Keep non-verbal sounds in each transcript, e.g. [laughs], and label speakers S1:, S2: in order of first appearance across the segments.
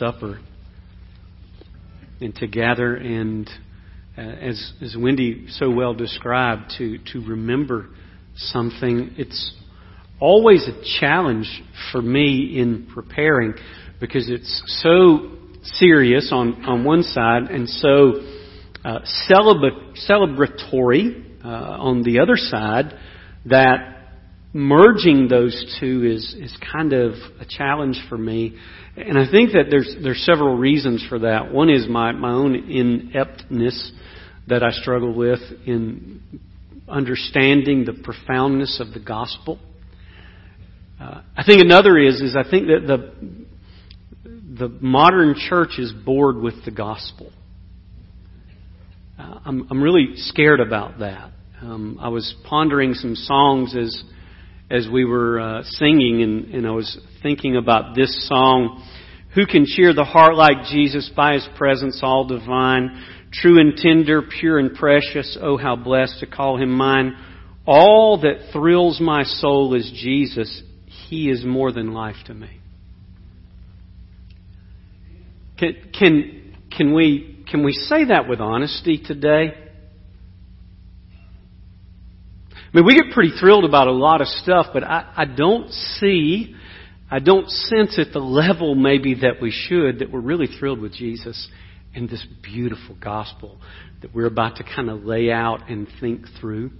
S1: Supper and to gather and, uh, as, as Wendy so well described, to, to remember something. It's always a challenge for me in preparing because it's so serious on, on one side and so uh, celebratory uh, on the other side that merging those two is, is kind of a challenge for me. And I think that there's, there's several reasons for that. One is my, my own ineptness that I struggle with in understanding the profoundness of the gospel. Uh, I think another is, is I think that the, the modern church is bored with the gospel. Uh, I'm, I'm really scared about that. Um, I was pondering some songs as as we were uh, singing, and, and I was thinking about this song. Who can cheer the heart like Jesus by His presence all divine? True and tender, pure and precious. Oh, how blessed to call Him mine. All that thrills my soul is Jesus. He is more than life to me. Can, can, can, we, can we say that with honesty today? I mean, we get pretty thrilled about a lot of stuff, but I, I don't see, I don't sense at the level maybe that we should that we're really thrilled with Jesus and this beautiful gospel that we're about to kind of lay out and think through.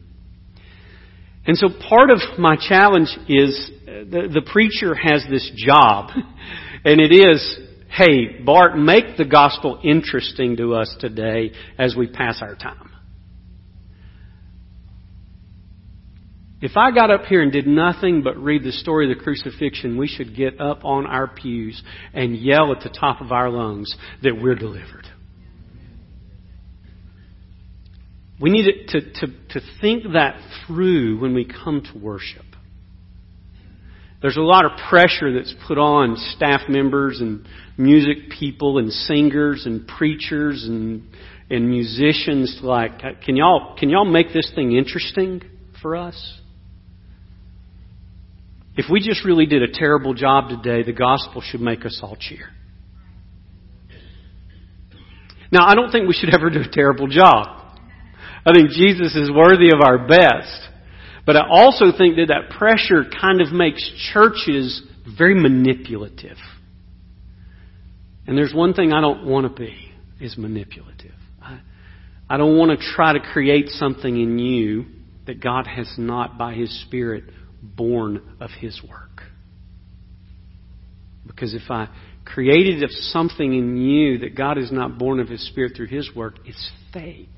S1: And so part of my challenge is uh, the, the preacher has this job, [laughs] and it is, hey, Bart, make the gospel interesting to us today as we pass our time. If I got up here and did nothing but read the story of the crucifixion, we should get up on our pews and yell at the top of our lungs that we're delivered. We need to, to, to think that through when we come to worship. There's a lot of pressure that's put on staff members and music people and singers and preachers and, and musicians like, can y'all, can y'all make this thing interesting for us? If we just really did a terrible job today, the gospel should make us all cheer. Now, I don't think we should [laughs] ever do a terrible job. I think Jesus is worthy of our best. But I also think that that pressure kind of makes churches very manipulative. And there's one thing I don't want to be is manipulative. I, I don't want to try to create something in you that God has not by His Spirit born of His work. Because if I created of something in you that God is not born of His Spirit through His work, it's fake.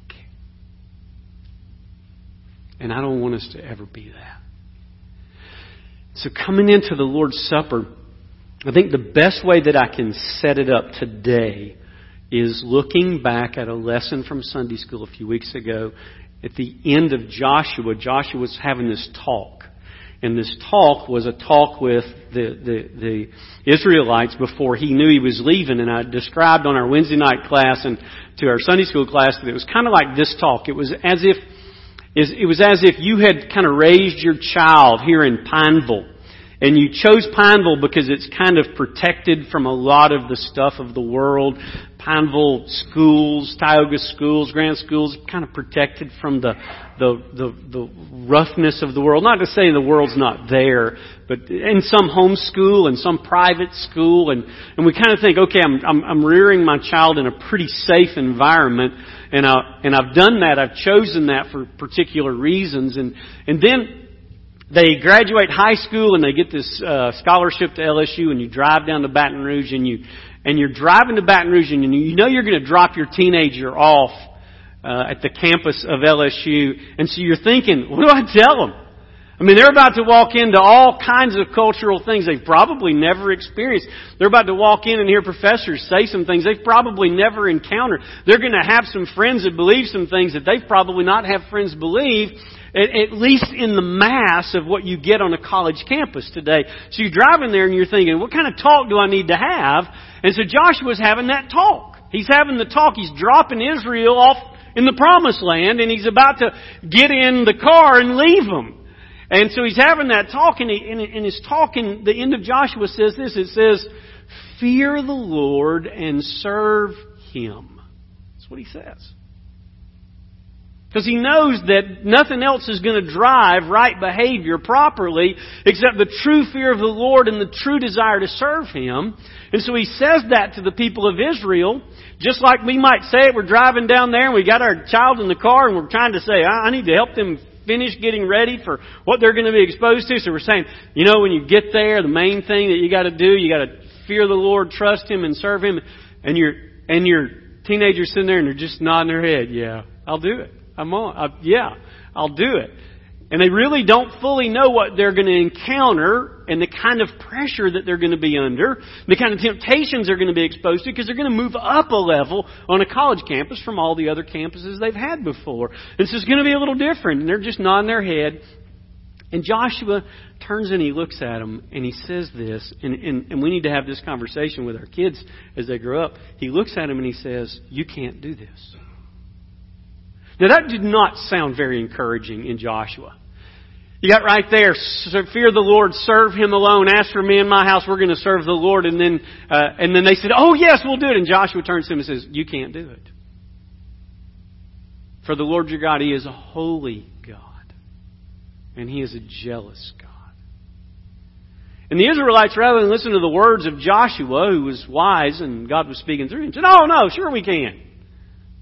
S1: And I don't want us to ever be that. So coming into the Lord's Supper, I think the best way that I can set it up today is looking back at a lesson from Sunday school a few weeks ago. At the end of Joshua, Joshua was having this talk. And this talk was a talk with the, the, the Israelites before he knew he was leaving. And I described on our Wednesday night class and to our Sunday school class that it was kind of like this talk. It was as if, it was as if you had kind of raised your child here in Pineville. And you chose Pineville because it's kind of protected from a lot of the stuff of the world. Pineville schools, Tioga schools, Grant schools, kind of protected from the, the, the, the roughness of the world. Not to say the world's not there, but in some homeschool and some private school. And, and we kind of think, okay, I'm, I'm, I'm rearing my child in a pretty safe environment. And, I, and I've done that. I've chosen that for particular reasons. And, and then they graduate high school and they get this uh, scholarship to LSU, and you drive down to Baton Rouge, and you and you're driving to Baton Rouge, and you know you're going to drop your teenager off uh, at the campus of LSU, and so you're thinking, what do I tell them? I mean, they're about to walk into all kinds of cultural things they've probably never experienced. They're about to walk in and hear professors say some things they've probably never encountered. They're going to have some friends that believe some things that they've probably not have friends believe at, least in the mass of what you get on a college campus today. So you're driving there and you're thinking, what kind of talk do I need to have? And so Joshua's having that talk. He's having the talk. He's dropping Israel off in the promised land and he's about to get in the car and leave them. And so he's having that talk and, he, and his talk in the end of Joshua says this. It says, Fear the Lord and serve Him. That's what he says. Because he knows that nothing else is going to drive right behavior properly except the true fear of the Lord and the true desire to serve Him. And so he says that to the people of Israel, just like we might say it, we're driving down there and we got our child in the car and we're trying to say, I need to help them finish getting ready for what they're going to be exposed to. So we're saying, you know, when you get there, the main thing that you got to do, you got to fear the Lord, trust Him, and serve Him. And your and your teenagers sitting there and they're just nodding their head. Yeah, I'll do it. I'm on. I, yeah, I'll do it. And they really don't fully know what they're going to encounter and the kind of pressure that they're going to be under, the kind of temptations they're going to be exposed to, because they're going to move up a level on a college campus from all the other campuses they've had before. And so it's going to be a little different. And they're just nodding their head. And Joshua turns and he looks at them and he says this, and, and, and we need to have this conversation with our kids as they grow up. He looks at them and he says, You can't do this. Now that did not sound very encouraging in Joshua. You got right there, fear the Lord, serve Him alone. Ask for me and my house, we're going to serve the Lord. And then, uh, and then they said, oh yes, we'll do it. And Joshua turns to him and says, you can't do it. For the Lord your God, He is a holy God. And He is a jealous God. And the Israelites, rather than listen to the words of Joshua, who was wise and God was speaking through him, said, oh no, sure we can.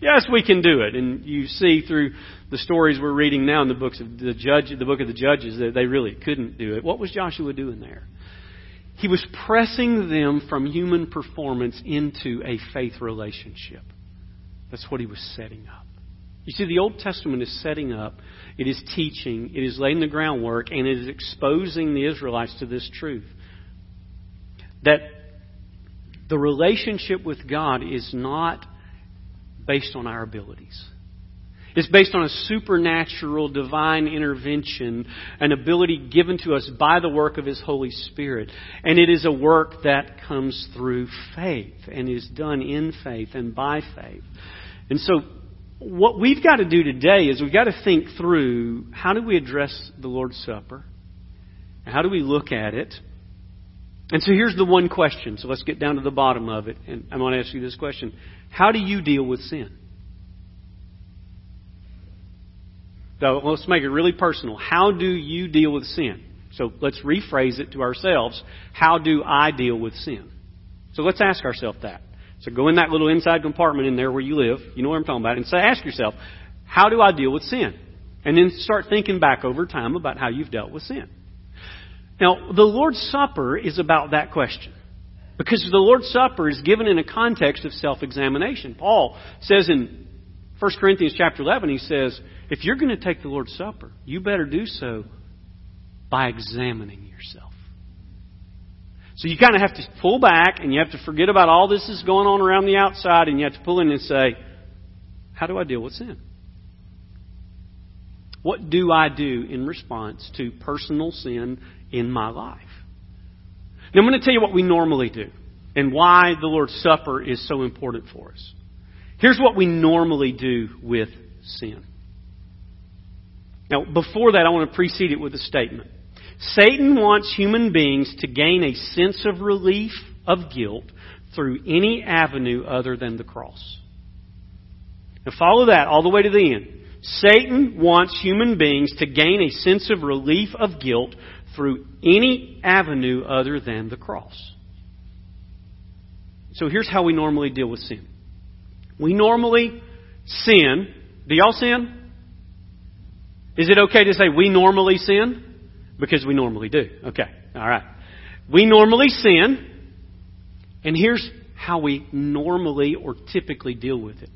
S1: Yes, we can do it. And you see through the stories we're reading now in the books of the judge, the book of the Judges, that they really couldn't do it. What was Joshua doing there? He was pressing them from human performance into a faith relationship. That's what he was setting up. You see, the Old Testament is setting up, it is teaching, it is laying the groundwork, and it is exposing the Israelites to this truth. That the relationship with God is not based on our abilities. It's based on a supernatural divine intervention, an ability given to us by the work of His Holy Spirit. And it is a work that comes through faith and is done in faith and by faith. And so, what we've got to do today is we've got to think through how do we address the Lord's Supper? How do we look at it? And so here's the one question. So let's get down to the bottom of it. And I want to ask you this question How do you deal with sin? So let's make it really personal. How do you deal with sin? So let's rephrase it to ourselves. How do I deal with sin? So let's ask ourselves that. So go in that little inside compartment in there where you live, you know what I'm talking about, and say, ask yourself, how do I deal with sin? And then start thinking back over time about how you've dealt with sin. Now, the Lord's Supper is about that question. Because the Lord's Supper is given in a context of self-examination. Paul says in 1 Corinthians chapter 11, he says, if you're going to take the Lord's Supper, you better do so by examining yourself. So you kind of have to pull back and you have to forget about all this is going on around the outside and you have to pull in and say, how do I deal with sin? What do I do in response to personal sin in my life. Now, I'm going to tell you what we normally do and why the Lord's Supper is so important for us. Here's what we normally do with sin. Now, before that, I want to precede it with a statement. Satan wants human beings to gain a sense of relief of guilt through any avenue other than the cross. Now, follow that all the way to the end. Satan wants human beings to gain a sense of relief of guilt through any avenue other than the cross. So here's how we normally deal with sin. We normally sin. Do y'all sin? Is it okay to say we normally sin? Because we normally do. Okay. All right. We normally sin. And here's how we normally or typically deal with it.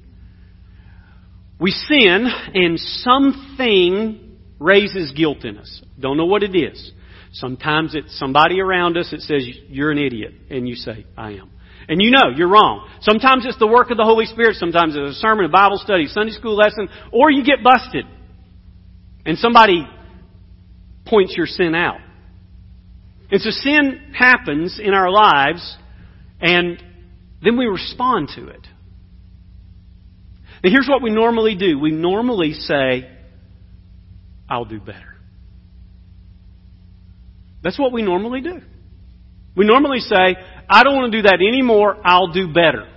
S1: We sin and something raises guilt in us. Don't know what it is. Sometimes it's somebody around us that says, You're an idiot. And you say, I am. And you know you're wrong. Sometimes it's the work of the Holy Spirit. Sometimes it's a sermon, a Bible study, Sunday school lesson, or you get busted. And somebody points your sin out. And so sin happens in our lives, and then we respond to it. And here's what we normally do we normally say, I'll do better. That's what we normally do. We normally say, I don't want to do that anymore. I'll do better.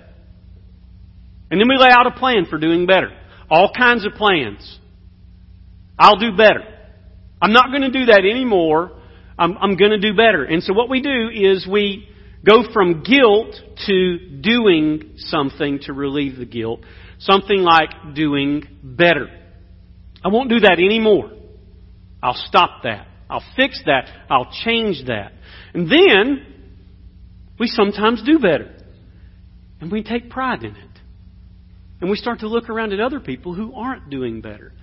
S1: And then we lay out a plan for doing better. All kinds of plans. I'll do better. I'm not going to do that anymore. I'm, I'm going to do better. And so what we do is we go from guilt to doing something to relieve the guilt. Something like doing better. I won't do that anymore. I'll stop that. I'll fix that. I'll change that. And then, we sometimes do better. And we take pride in it. And we start to look around at other people who aren't doing better.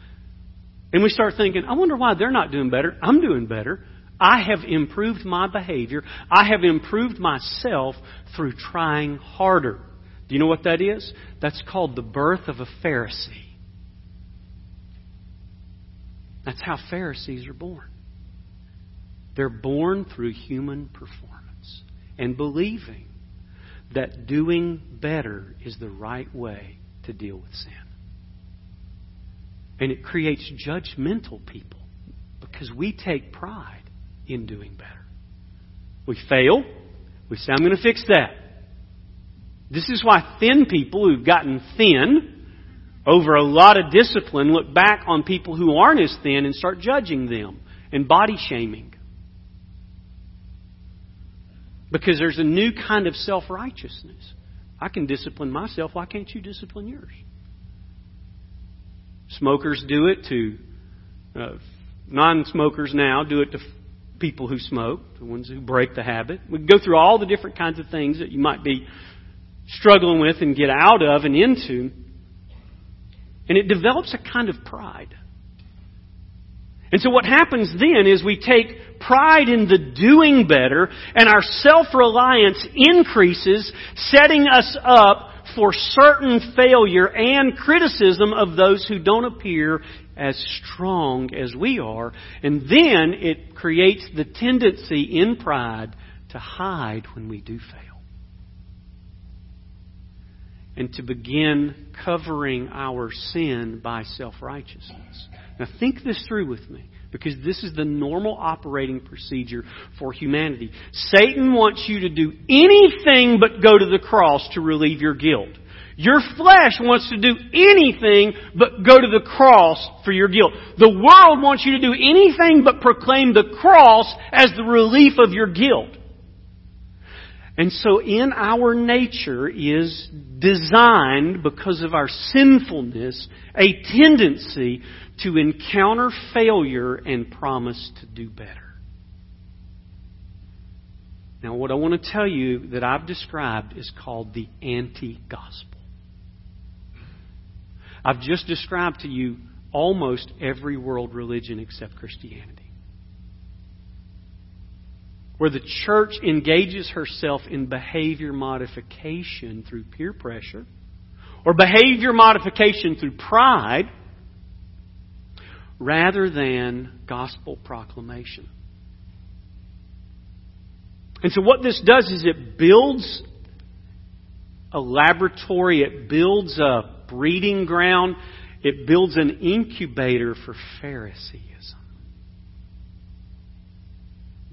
S1: And we start thinking, I wonder why they're not doing better. I'm doing better. I have improved my behavior. I have improved myself through trying harder. Do you know what that is? That's called the birth of a Pharisee. That's how Pharisees are born. They're born through human performance and believing that doing better is the right way to deal with sin. And it creates judgmental people because we take pride in doing better. We fail, we say, I'm going to fix that. This is why thin people who've gotten thin over a lot of discipline look back on people who aren't as thin and start judging them and body shaming. Because there's a new kind of self righteousness. I can discipline myself. Why can't you discipline yours? Smokers do it to uh, non smokers now, do it to people who smoke, the ones who break the habit. We go through all the different kinds of things that you might be struggling with and get out of and into. And it develops a kind of pride. And so what happens then is we take pride in the doing better and our self-reliance increases, setting us up for certain failure and criticism of those who don't appear as strong as we are. And then it creates the tendency in pride to hide when we do fail. And to begin covering our sin by self-righteousness. Now think this through with me because this is the normal operating procedure for humanity. Satan wants you to do anything but go to the cross to relieve your guilt. Your flesh wants to do anything but go to the cross for your guilt. The world wants you to do anything but proclaim the cross as the relief of your guilt. And so in our nature is designed, because of our sinfulness, a tendency to encounter failure and promise to do better. Now, what I want to tell you that I've described is called the anti gospel. I've just described to you almost every world religion except Christianity. Where the church engages herself in behavior modification through peer pressure, or behavior modification through pride, rather than gospel proclamation. And so, what this does is it builds a laboratory, it builds a breeding ground, it builds an incubator for Phariseeism.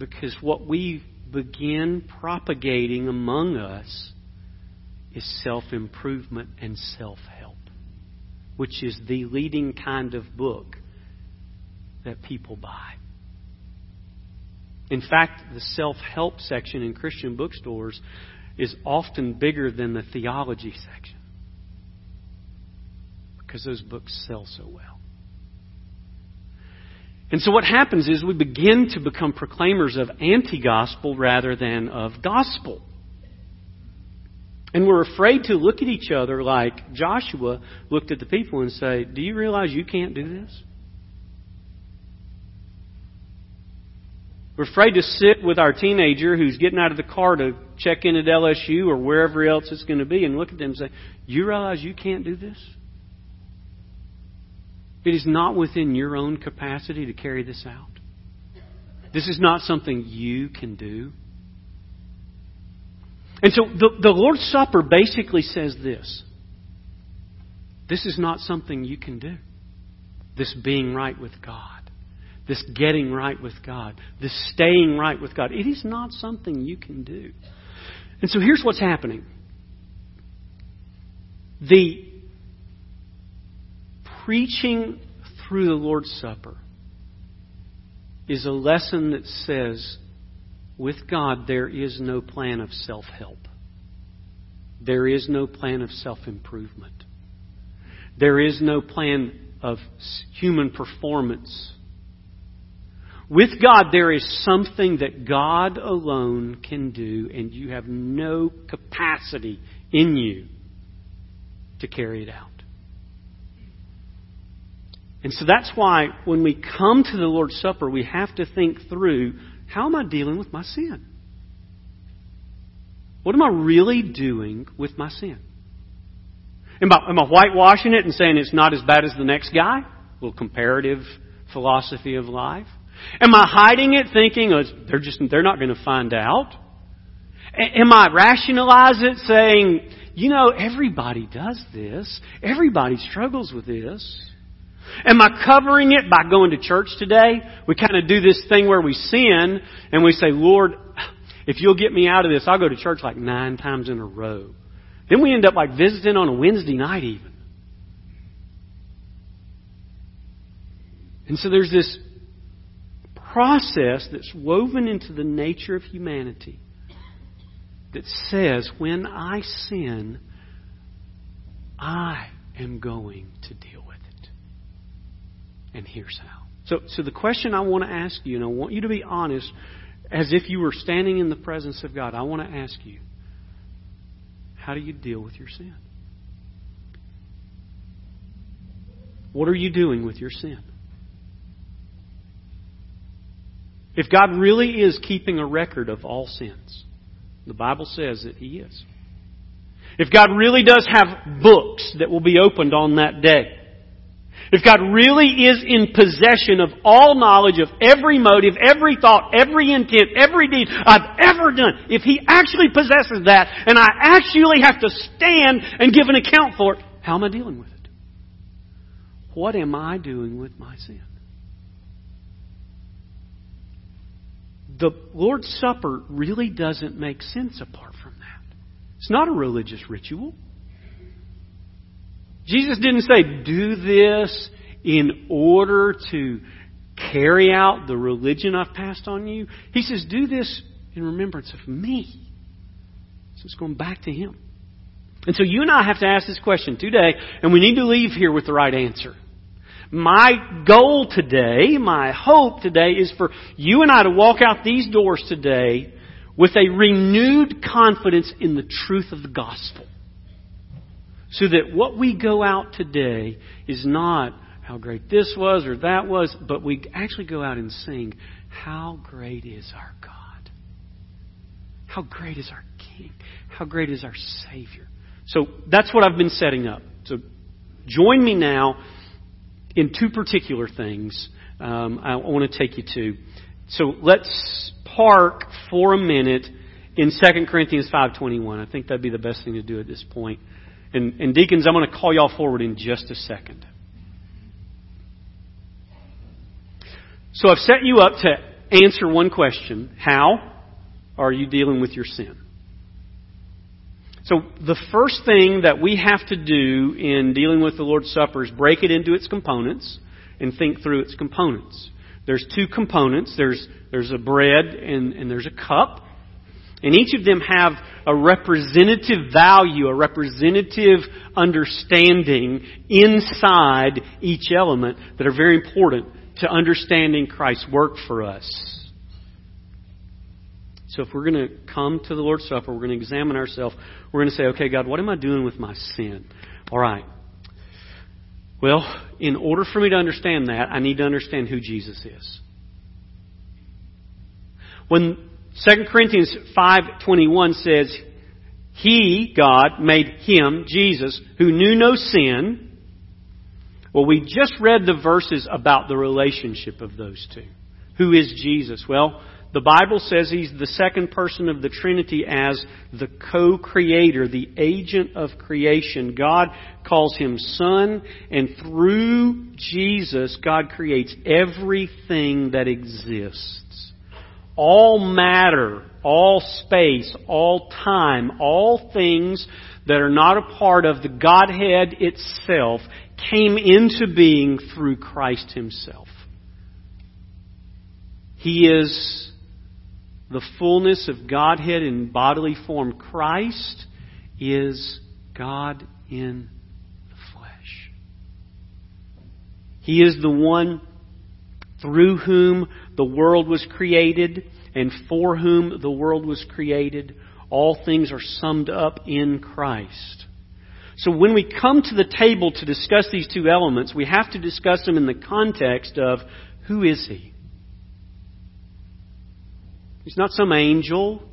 S1: Because what we begin propagating among us is self improvement and self help, which is the leading kind of book that people buy. In fact, the self help section in Christian bookstores is often bigger than the theology section because those books sell so well. And so what happens is we begin to become proclaimers of anti gospel rather than of gospel. And we're afraid to look at each other like Joshua looked at the people and say, Do you realize you can't do this? We're afraid to sit with our teenager who's getting out of the car to check in at LSU or wherever else it's going to be and look at them and say, You realize you can't do this? It is not within your own capacity to carry this out. This is not something you can do. And so the, the Lord's Supper basically says this this is not something you can do. This being right with God, this getting right with God, this staying right with God. It is not something you can do. And so here's what's happening. The preaching through the Lord's Supper is a lesson that says with God there is no plan of self help. There is no plan of self improvement. There is no plan of human performance. With God, there is something that God alone can do, and you have no capacity in you to carry it out. And so that's why when we come to the Lord's Supper, we have to think through how am I dealing with my sin? What am I really doing with my sin? Am I, am I whitewashing it and saying it's not as bad as the next guy? A little comparative philosophy of life. Am I hiding it thinking oh, they're just, they're not going to find out? Am I rationalize it saying, you know, everybody does this. Everybody struggles with this. Am I covering it by going to church today? We kind of do this thing where we sin and we say, Lord, if you'll get me out of this, I'll go to church like nine times in a row. Then we end up like visiting on a Wednesday night even. And so there's this process that's woven into the nature of humanity that says, when I sin, I am going to deal with it. And here's how. So, so the question I want to ask you, and I want you to be honest, as if you were standing in the presence of God, I want to ask you, how do you deal with your sin? What are you doing with your sin? If God really is keeping a record of all sins, the Bible says that He is. If God really does have books that will be opened on that day, if God really is in possession of all knowledge of every motive, every thought, every intent, every deed I've ever done, if He actually possesses that, and I actually have to stand and give an account for it, how am I dealing with it? What am I doing with my sin? the Lord's Supper really doesn't make sense apart from that. It's not a religious ritual. Jesus didn't say, do this in order to carry out the religion I've passed on you. He says, do this in remembrance of me. So it's going back to Him. And so you and I have to ask this question today, and we need to leave here with the right answer. My goal today, my hope today is for you and I to walk out these doors today with a renewed confidence in the truth of the gospel. So that what we go out today is not how great this was or that was, but we actually go out and sing, How great is our God? How great is our King? How great is our Savior? So that's what I've been setting up. So join me now in two particular things um, I want to take you to. So let's park for a minute in 2 Corinthians 5.21. I think that'd be the best thing to do at this point. And, and deacons, I'm going to call y'all forward in just a second. So I've set you up to answer one question. How are you dealing with your sin? So the first thing that we have to do in dealing with the Lord's Supper is break it into its components and think through its components. There's two components. There's, there's a bread and, and there's a cup. And each of them have a representative value, a representative understanding inside each element that are very important to understanding Christ's work for us. So if we're going to come to the Lord's Supper, we're going to examine ourselves. We're going to say, okay, God, what am I doing with my sin? All right. Well, in order for me to understand that, I need to understand who Jesus is. When 2 Corinthians 5:21 says, "He, God, made him, Jesus, who knew no sin." Well, we just read the verses about the relationship of those two. Who is Jesus? Well, the Bible says he's the second person of the Trinity as the co-creator, the agent of creation. God calls him Son, and through Jesus, God creates everything that exists. All matter, all space, all time, all things that are not a part of the Godhead itself came into being through Christ Himself. He is the fullness of Godhead in bodily form. Christ is God in the flesh. He is the one through whom the world was created and for whom the world was created. All things are summed up in Christ. So when we come to the table to discuss these two elements, we have to discuss them in the context of who is He? He's not some angel.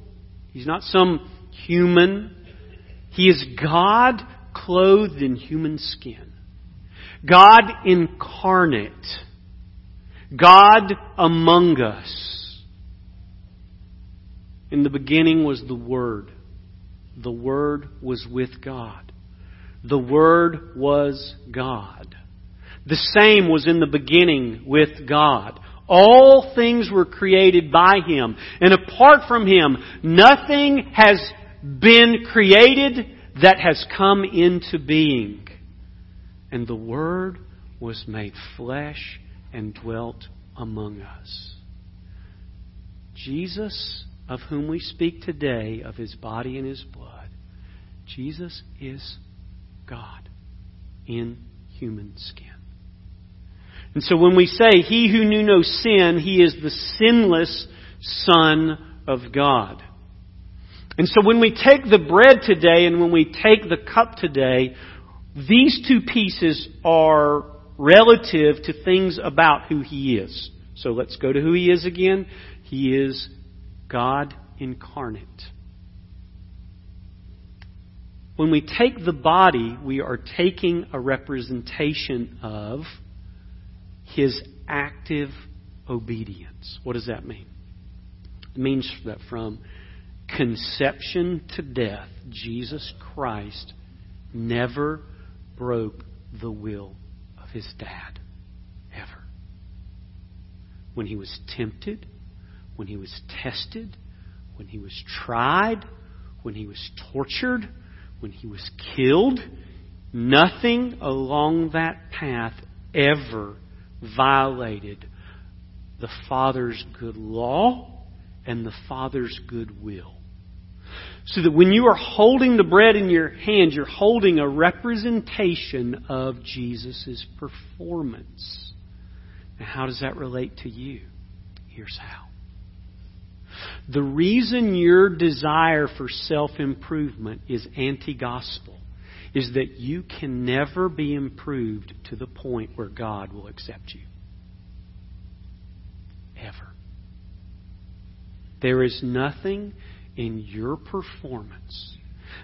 S1: He's not some human. He is God clothed in human skin. God incarnate. God among us. In the beginning was the Word. The Word was with God. The Word was God. The same was in the beginning with God. All things were created by Him. And apart from Him, nothing has been created that has come into being. And the Word was made flesh and dwelt among us. Jesus, of whom we speak today, of His body and His blood, Jesus is God in human skin. And so when we say, He who knew no sin, He is the sinless Son of God. And so when we take the bread today and when we take the cup today, these two pieces are relative to things about who He is. So let's go to who He is again. He is God incarnate. When we take the body, we are taking a representation of his active obedience. What does that mean? It means that from conception to death, Jesus Christ never broke the will of his dad. Ever. When he was tempted, when he was tested, when he was tried, when he was tortured, when he was killed, nothing along that path ever violated the Father's good law and the Father's good will. So that when you are holding the bread in your hand, you're holding a representation of Jesus' performance. Now, how does that relate to you? Here's how. The reason your desire for self improvement is anti gospel is that you can never be improved to the point where God will accept you. Ever. There is nothing in your performance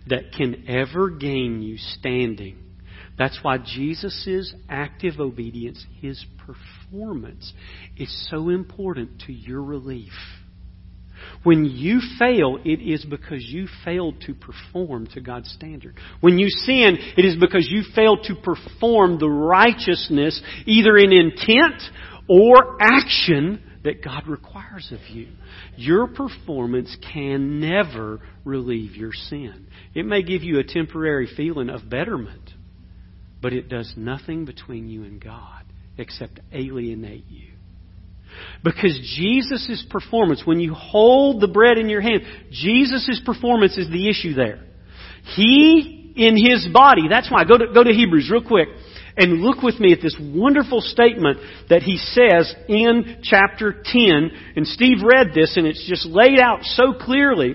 S1: that can ever gain you standing. That's why Jesus' active obedience, his performance, is so important to your relief. When you fail, it is because you failed to perform to God's standard. When you sin, it is because you failed to perform the righteousness either in intent or action that God requires of you. Your performance can never relieve your sin. It may give you a temporary feeling of betterment, but it does nothing between you and God except alienate you. Because Jesus' performance, when you hold the bread in your hand, Jesus' performance is the issue there. He, in His body, that's why, go to, go to Hebrews real quick and look with me at this wonderful statement that he says in chapter 10. And Steve read this and it's just laid out so clearly.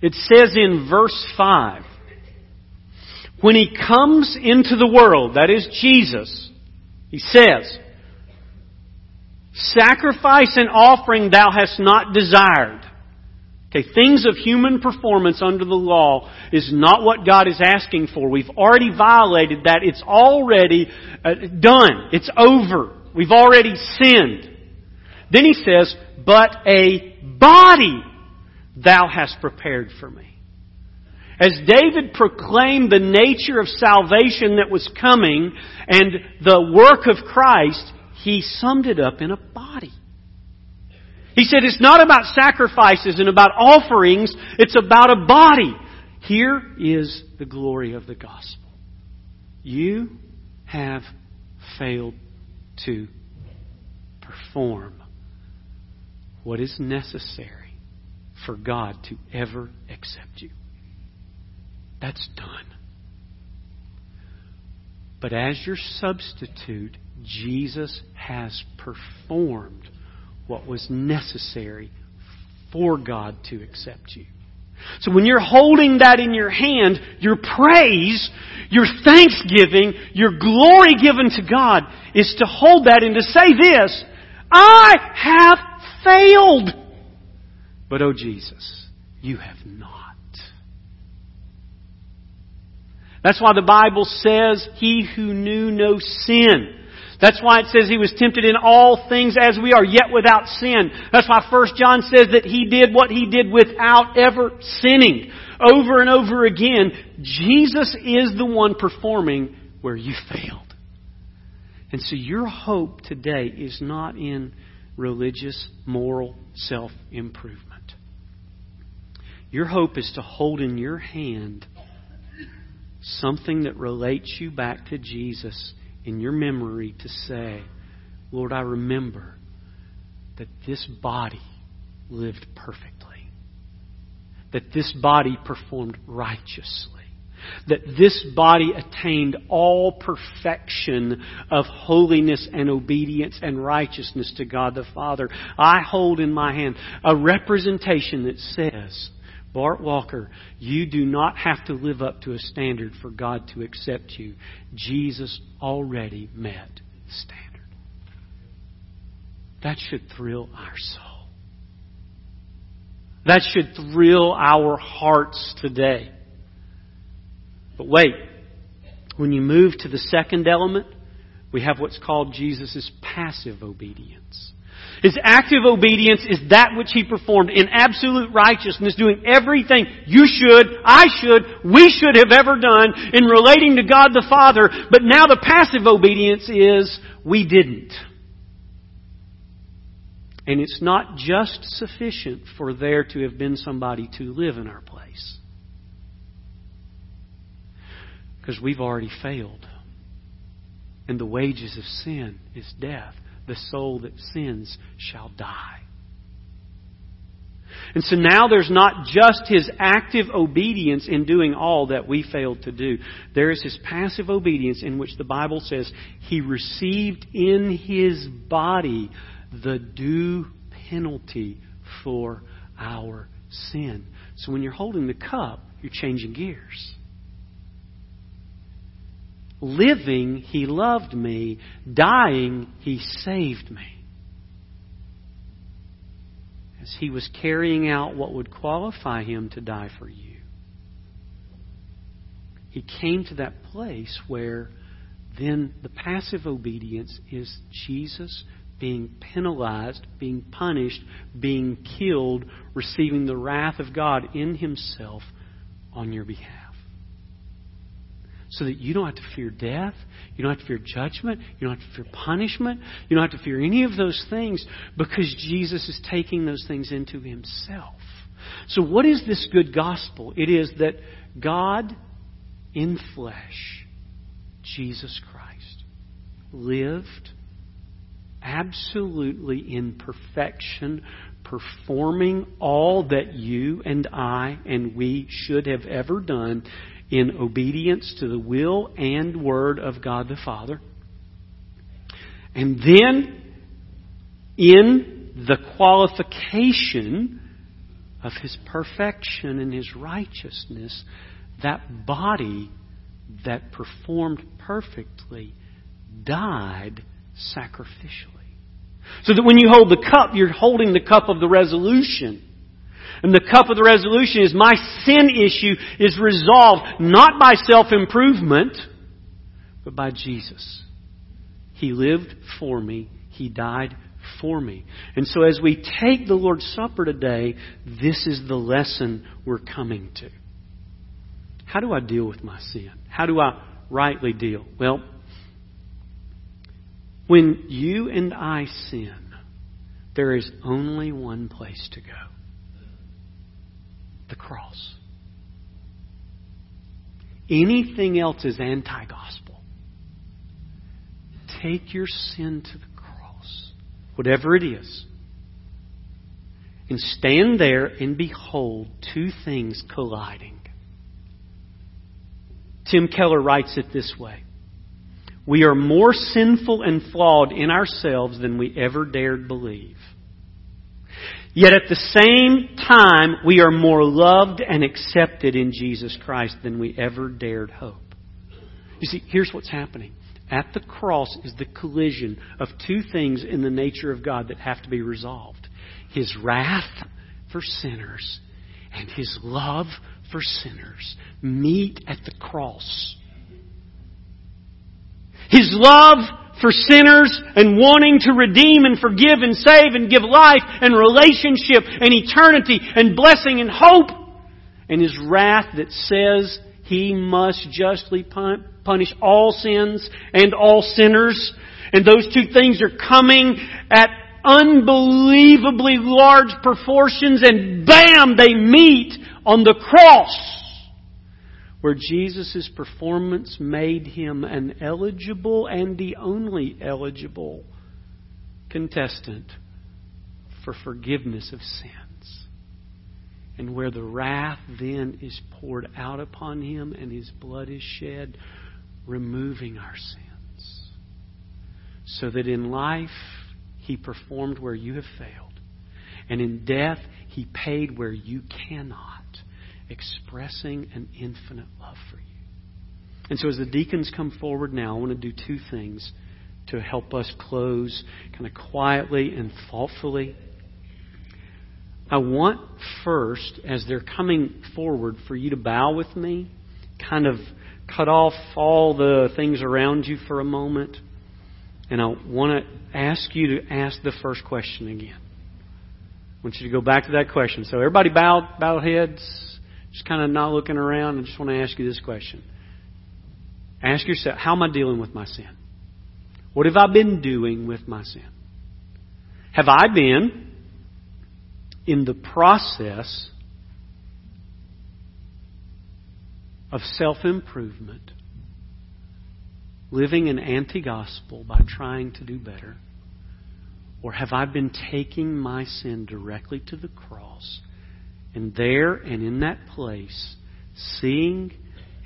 S1: It says in verse 5, when he comes into the world, that is Jesus, he says, Sacrifice and offering thou hast not desired. Okay, things of human performance under the law is not what God is asking for. We've already violated that. It's already uh, done. It's over. We've already sinned. Then he says, but a body thou hast prepared for me. As David proclaimed the nature of salvation that was coming and the work of Christ, he summed it up in a body. He said it's not about sacrifices and about offerings, it's about a body. Here is the glory of the gospel. You have failed to perform what is necessary for God to ever accept you. That's done. But as your substitute, Jesus has performed what was necessary for God to accept you. So when you're holding that in your hand, your praise, your thanksgiving, your glory given to God is to hold that and to say this, I have failed. But oh Jesus, you have not. That's why the Bible says, He who knew no sin. That's why it says He was tempted in all things as we are, yet without sin. That's why 1 John says that He did what He did without ever sinning. Over and over again, Jesus is the one performing where you failed. And so your hope today is not in religious, moral self improvement. Your hope is to hold in your hand something that relates you back to Jesus in your memory to say, Lord, I remember that this body lived perfectly, that this body performed righteously that this body attained all perfection of holiness and obedience and righteousness to God the Father. I hold in my hand a representation that says, Bart Walker, you do not have to live up to a standard for God to accept you. Jesus already met the standard. That should thrill our soul. That should thrill our hearts today. But wait, when you move to the second element, we have what's called Jesus' passive obedience. His active obedience is that which he performed in absolute righteousness, doing everything you should, I should, we should have ever done in relating to God the Father. But now the passive obedience is we didn't. And it's not just sufficient for there to have been somebody to live in our place. Because we've already failed. And the wages of sin is death. The soul that sins shall die. And so now there's not just his active obedience in doing all that we failed to do. There is his passive obedience in which the Bible says he received in his body the due penalty for our sin. So when you're holding the cup, you're changing gears. Living, He loved me. Dying, He saved me. As He was carrying out what would qualify Him to die for you, He came to that place where then the passive obedience is Jesus being penalized, being punished, being killed, receiving the wrath of God in Himself on your behalf so that you don't have to fear death, you don't have to fear judgment, you don't have to fear punishment, you don't have to fear any of those things because Jesus is taking those things into himself. So, what is this good gospel? It is that God in flesh, Jesus Christ, lived absolutely in perfection, performing all that you and I and we should have ever done in obedience to the will and word of God the Father. And then, in the qualification of His perfection and His righteousness, that body that performed perfectly died sacrificially. So that when you hold the cup, you're holding the cup of the resolution and the cup of the resolution is my sin issue is resolved not by self-improvement, but by Jesus. He lived for me. He died for me. And so as we take the Lord's Supper today, this is the lesson we're coming to. How do I deal with my sin? How do I rightly deal? Well, When you and I sin, there is only one place to go the cross. Anything else is anti gospel. Take your sin to the cross, whatever it is, and stand there and behold two things colliding. Tim Keller writes it this way We are more sinful and flawed in ourselves than we ever dared believe. Yet at the same time, we are more loved and accepted in Jesus Christ than we ever dared hope. You see, here's what's happening. At the cross is the collision of two things in the nature of God that have to be resolved His wrath for sinners and His love for sinners meet at the cross. His love for sinners and wanting to redeem and forgive and save and give life and relationship and eternity and blessing and hope. And His wrath that says He must justly punish all sins and all sinners. And those two things are coming at unbelievably large proportions and bam, they meet on the cross where Jesus' performance made him an eligible and the only eligible contestant for forgiveness of sins. And where the wrath then is poured out upon him and his blood is shed, removing our sins. So that in life, he performed where you have failed. And in death, he paid where you cannot expressing an infinite love for you. And so, as the deacons come forward now, I want to do two things to help us close kind of quietly and thoughtfully. I want first, as they're coming forward, for you to bow with me, kind of cut off all the things around you for a moment. And I want to ask you to ask the first question again. I want you to go back to that question. So everybody bow, bow heads just kind of not looking around, I just want to ask you this question. Ask yourself, how am I dealing with my sin? What have I been doing with my sin? Have I been in the process of self improvement, living an anti gospel by trying to do better? Or have I been taking my sin directly to the cross and there and in that place, seeing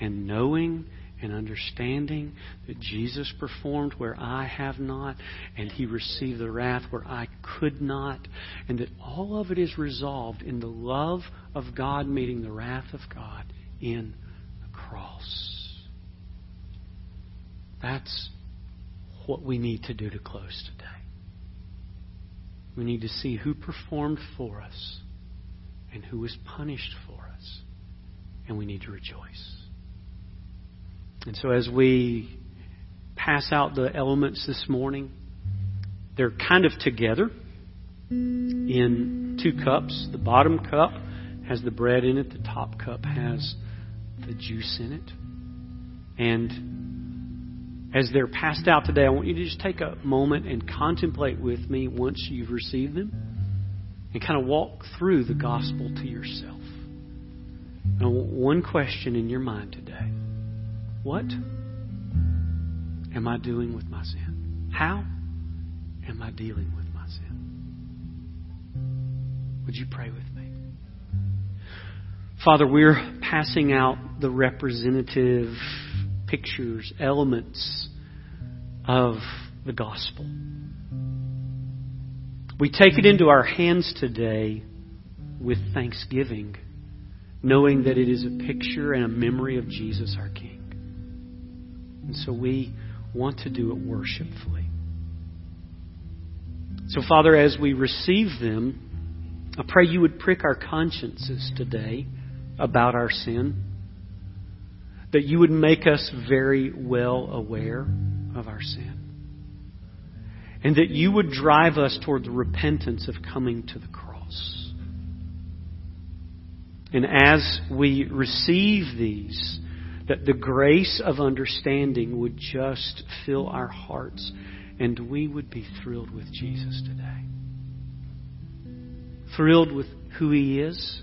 S1: and knowing and understanding that Jesus performed where I have not, and He received the wrath where I could not, and that all of it is resolved in the love of God meeting the wrath of God in the cross. That's what we need to do to close today. We need to see who performed for us and who was punished for us. And we need to rejoice. And so as we pass out the elements this morning, they're kind of together in two cups. The bottom cup has the bread in it, the top cup has the juice in it. And as they're passed out today, I want you to just take a moment and contemplate with me once you've received them and kind of walk through the gospel to yourself. One question in your mind today What am I doing with my sin? How am I dealing with my sin? Would you pray with me? Father, we're passing out the representative pictures, elements of the gospel. We take it into our hands today with thanksgiving, knowing that it is a picture and a memory of Jesus our King. And so we want to do it worshipfully. So, Father, as we receive them, I pray you would prick our consciences today about our sin, that you would make us very well aware of our sin and that you would drive us toward the repentance of coming to the cross. And as we receive these, that the grace of understanding would just fill our hearts and we would be thrilled with Jesus today. Thrilled with who He is,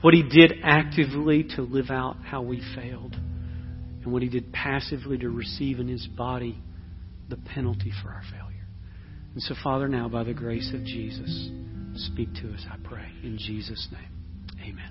S1: what He did actively to live out how we failed, and what He did passively to receive in His body the penalty for our failure. And so, Father, now by the grace of Jesus, speak to us, I pray. In Jesus' name, amen.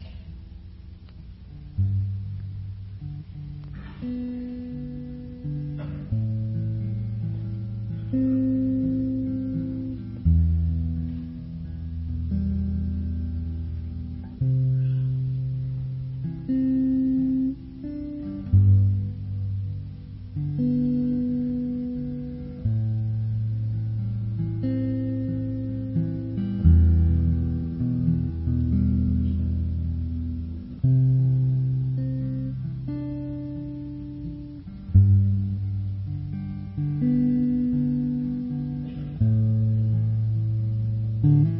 S1: The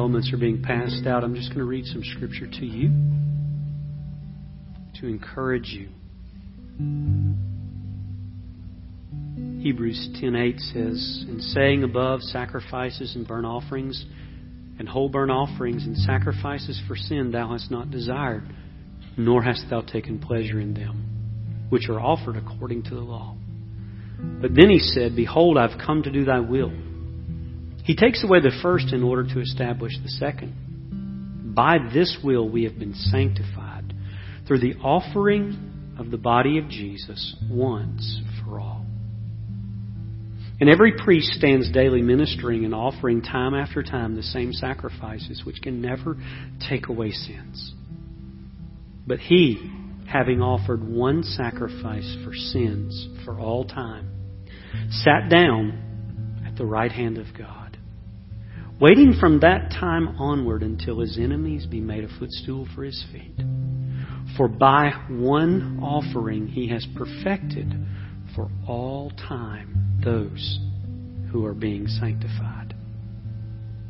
S1: elements are being passed out, I'm just going to read some scripture to you to encourage you. Hebrews 10:8 says, "In saying above sacrifices and burnt offerings and whole burnt offerings and sacrifices for sin thou hast not desired, nor hast thou taken pleasure in them, which are offered according to the law." But then he said, "Behold, I've come to do thy will." He takes away the first in order to establish the second. By this will we have been sanctified through the offering of the body of Jesus once for all. And every priest stands daily ministering and offering time after time the same sacrifices which can never take away sins. But he, having offered one sacrifice for sins for all time, sat down at the right hand of God waiting from that time onward until his enemies be made a footstool for his feet. For by one offering he has perfected for all time those who are being sanctified.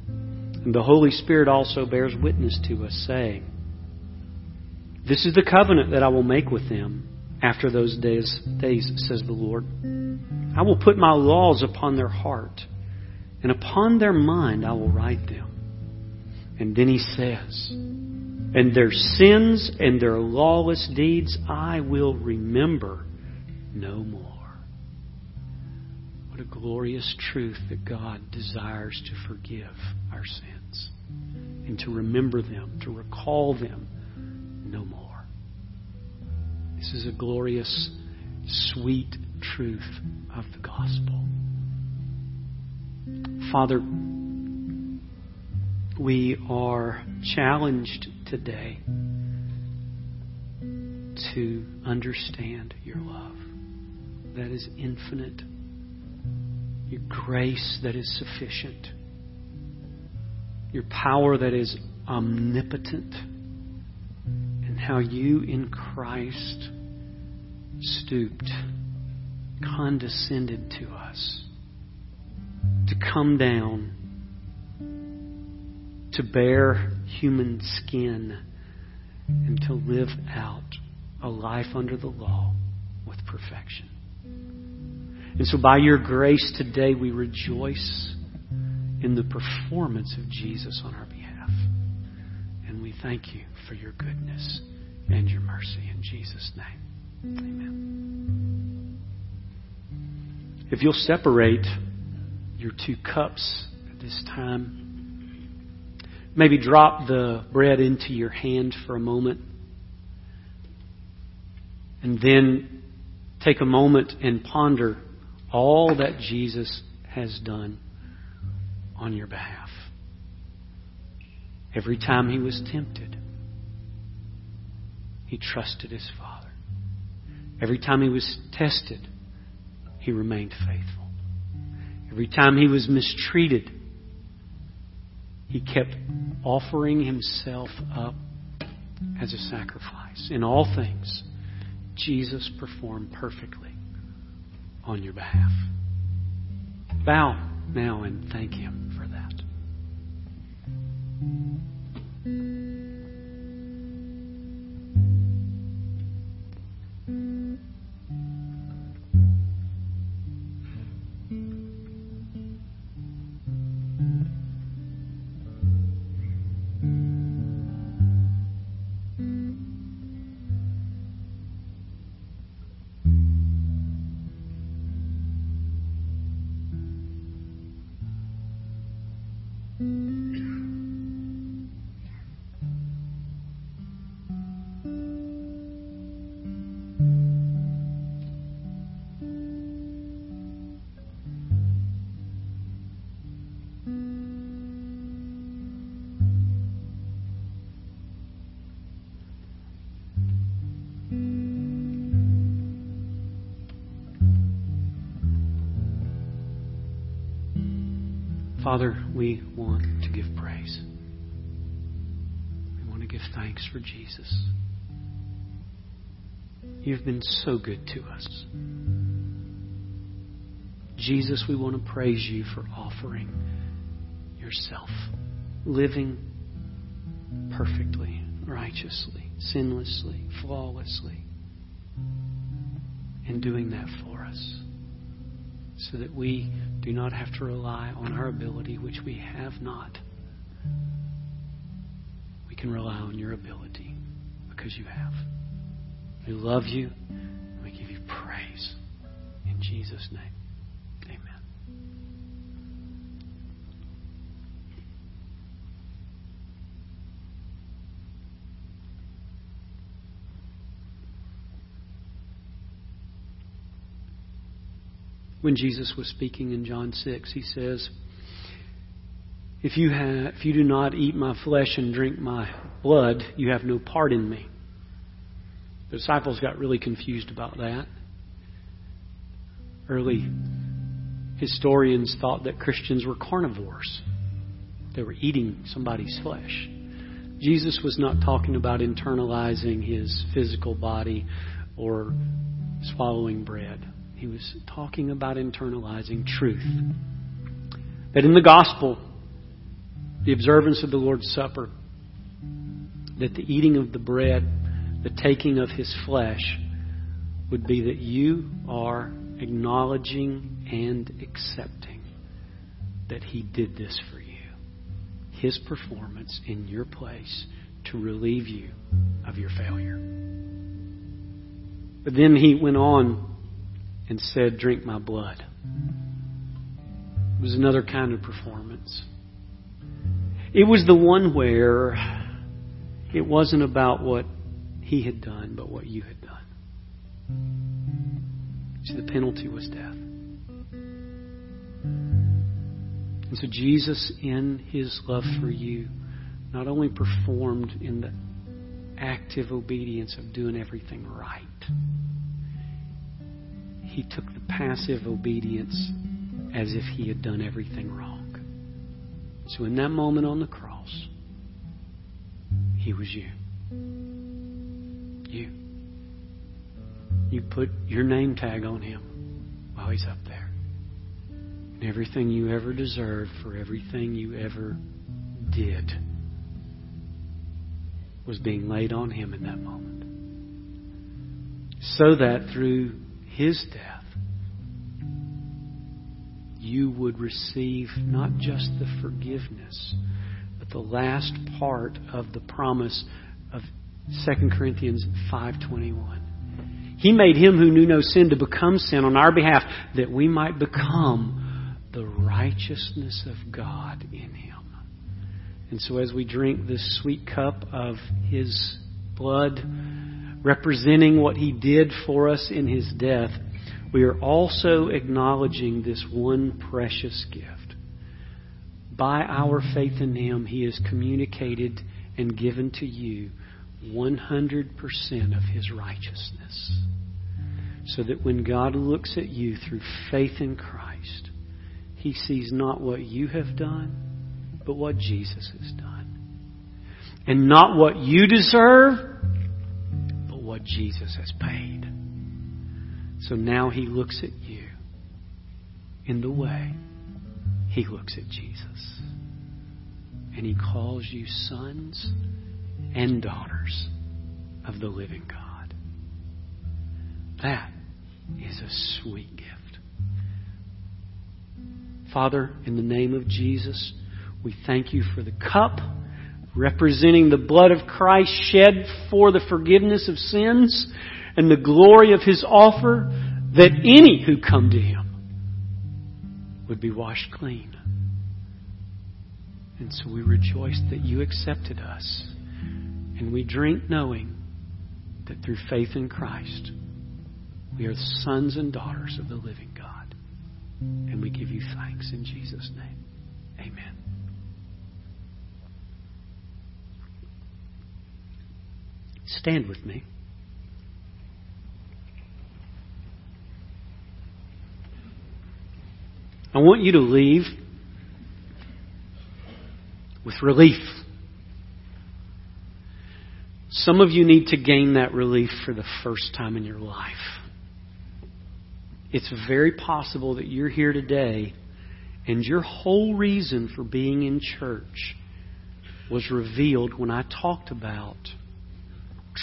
S1: And the Holy Spirit also bears witness to us, saying, This is the covenant that I will make with them after those days, days says the Lord. I will put my laws upon their heart and upon their mind I will write them. And then he says, And their sins and their lawless deeds I will remember no more. What a glorious truth that God desires to forgive our sins and to remember them, to recall them no more. This is a glorious, sweet truth of the gospel. Father, we are challenged today to understand your love that is infinite, your grace that is sufficient, your power that is omnipotent, and how you in Christ stooped, condescended to us come down, to bear human skin, and to live out a life under the law with perfection. And so, by your grace today, we rejoice in the performance of Jesus on our behalf. And we thank you for your goodness and your mercy. In Jesus' name, amen. If you'll separate your two cups at this time. Maybe drop the bread into your hand for a moment. And then take a moment and ponder all that Jesus has done on your behalf. Every time he was tempted, he trusted his Father. Every time he was tested, he remained faithful. Every time he was mistreated, he kept offering himself up as a sacrifice. In all things, Jesus performed perfectly on your behalf. Bow now and thank him Father, we want to give praise. We want to give thanks for Jesus. You've been so good to us. Jesus, we want to praise you for offering yourself, living perfectly, righteously, sinlessly, flawlessly, and doing that for us so that we do not have to rely on our ability, which we have not. We can rely on your ability because you have. We love you we give you praise. In Jesus' name, when Jesus was speaking in John 6, he says, if you, have, if you do not eat my flesh and drink my blood, you have no part in me. The disciples got really confused about that. Early historians thought that Christians were carnivores, they were eating somebody's flesh. Jesus was not talking about internalizing his physical body or swallowing bread. He was talking about internalizing truth. That in the gospel, the observance of the Lord's Supper, that the eating of the bread, the taking of his flesh, would be that you are acknowledging and accepting that he did this for you. His performance in your place to relieve you of your failure. But then he went on and said, Drink my blood. It was another kind of performance. It was the one where it wasn't about what he had done, but what you had done. See, the penalty was death. And so Jesus, in his love for you, not only performed in the active obedience of doing everything right, he took the passive obedience as if he had done everything wrong. So in that moment on the cross, he was you. You. You put your name tag on him while he's up there. And everything you ever deserved for everything you ever did was being laid on him in that moment. So that through his death, you would receive not just the forgiveness, but the last part of the promise of 2 Corinthians 5:21. He made him who knew no sin to become sin on our behalf that we might become the righteousness of God in him. And so as we drink this sweet cup of his blood, representing what he did for us in his death, we are also acknowledging this one precious gift. By our faith in Him, He has communicated and given to you 100% of His righteousness. So that when God looks at you through faith in Christ, He sees not what you have done, but what Jesus has done. And not what you deserve, what Jesus has paid. So now He looks at you in the way He looks at Jesus. And He calls you sons and daughters of the living God. That is a sweet gift. Father, in the name of Jesus, we thank you for the cup representing the blood of Christ shed for the forgiveness of sins and the glory of his offer that any who come to him would be washed clean. And so we rejoice that you accepted us. And we drink knowing that through faith in Christ, we are sons and daughters of the living God. And we give you thanks in Jesus' name. Amen. Stand with me. I want you to leave with relief. Some of you need to gain that relief for the first time in your life. It's very possible that you're here today and your whole reason for being in church was revealed when I talked about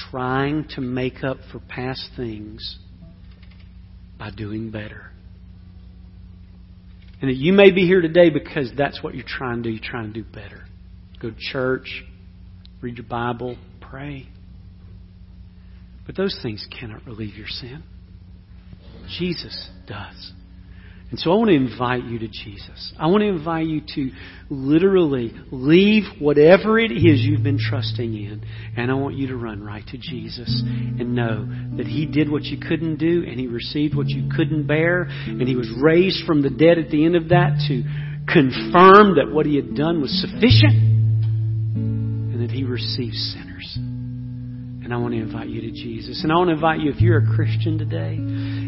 S1: trying to make up for past things by doing better. And that you may be here today because that's what you're trying to do. You're trying to do better. Go to church, read your Bible, pray. But those things cannot relieve your sin. Jesus does. And so I want to invite you to Jesus. I want to invite you to literally leave whatever it is you've been trusting in, and I want you to run right to Jesus and know that He did what you couldn't do, and He received what you couldn't bear, and He was raised from the dead at the end of that to confirm that what He had done was sufficient, and that He receives sinners. And I want to invite you to Jesus. And I want to invite you, if you're a Christian today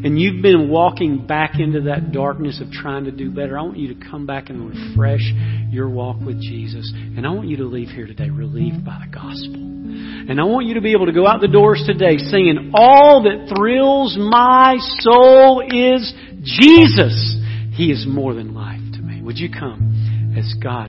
S1: and you've been walking back into that darkness of trying to do better, I want you to come back and refresh your walk with Jesus. And I want you to leave here today relieved by the gospel. And I want you to be able to go out the doors today singing, All that thrills my soul is Jesus. He is more than life to me. Would you come as God?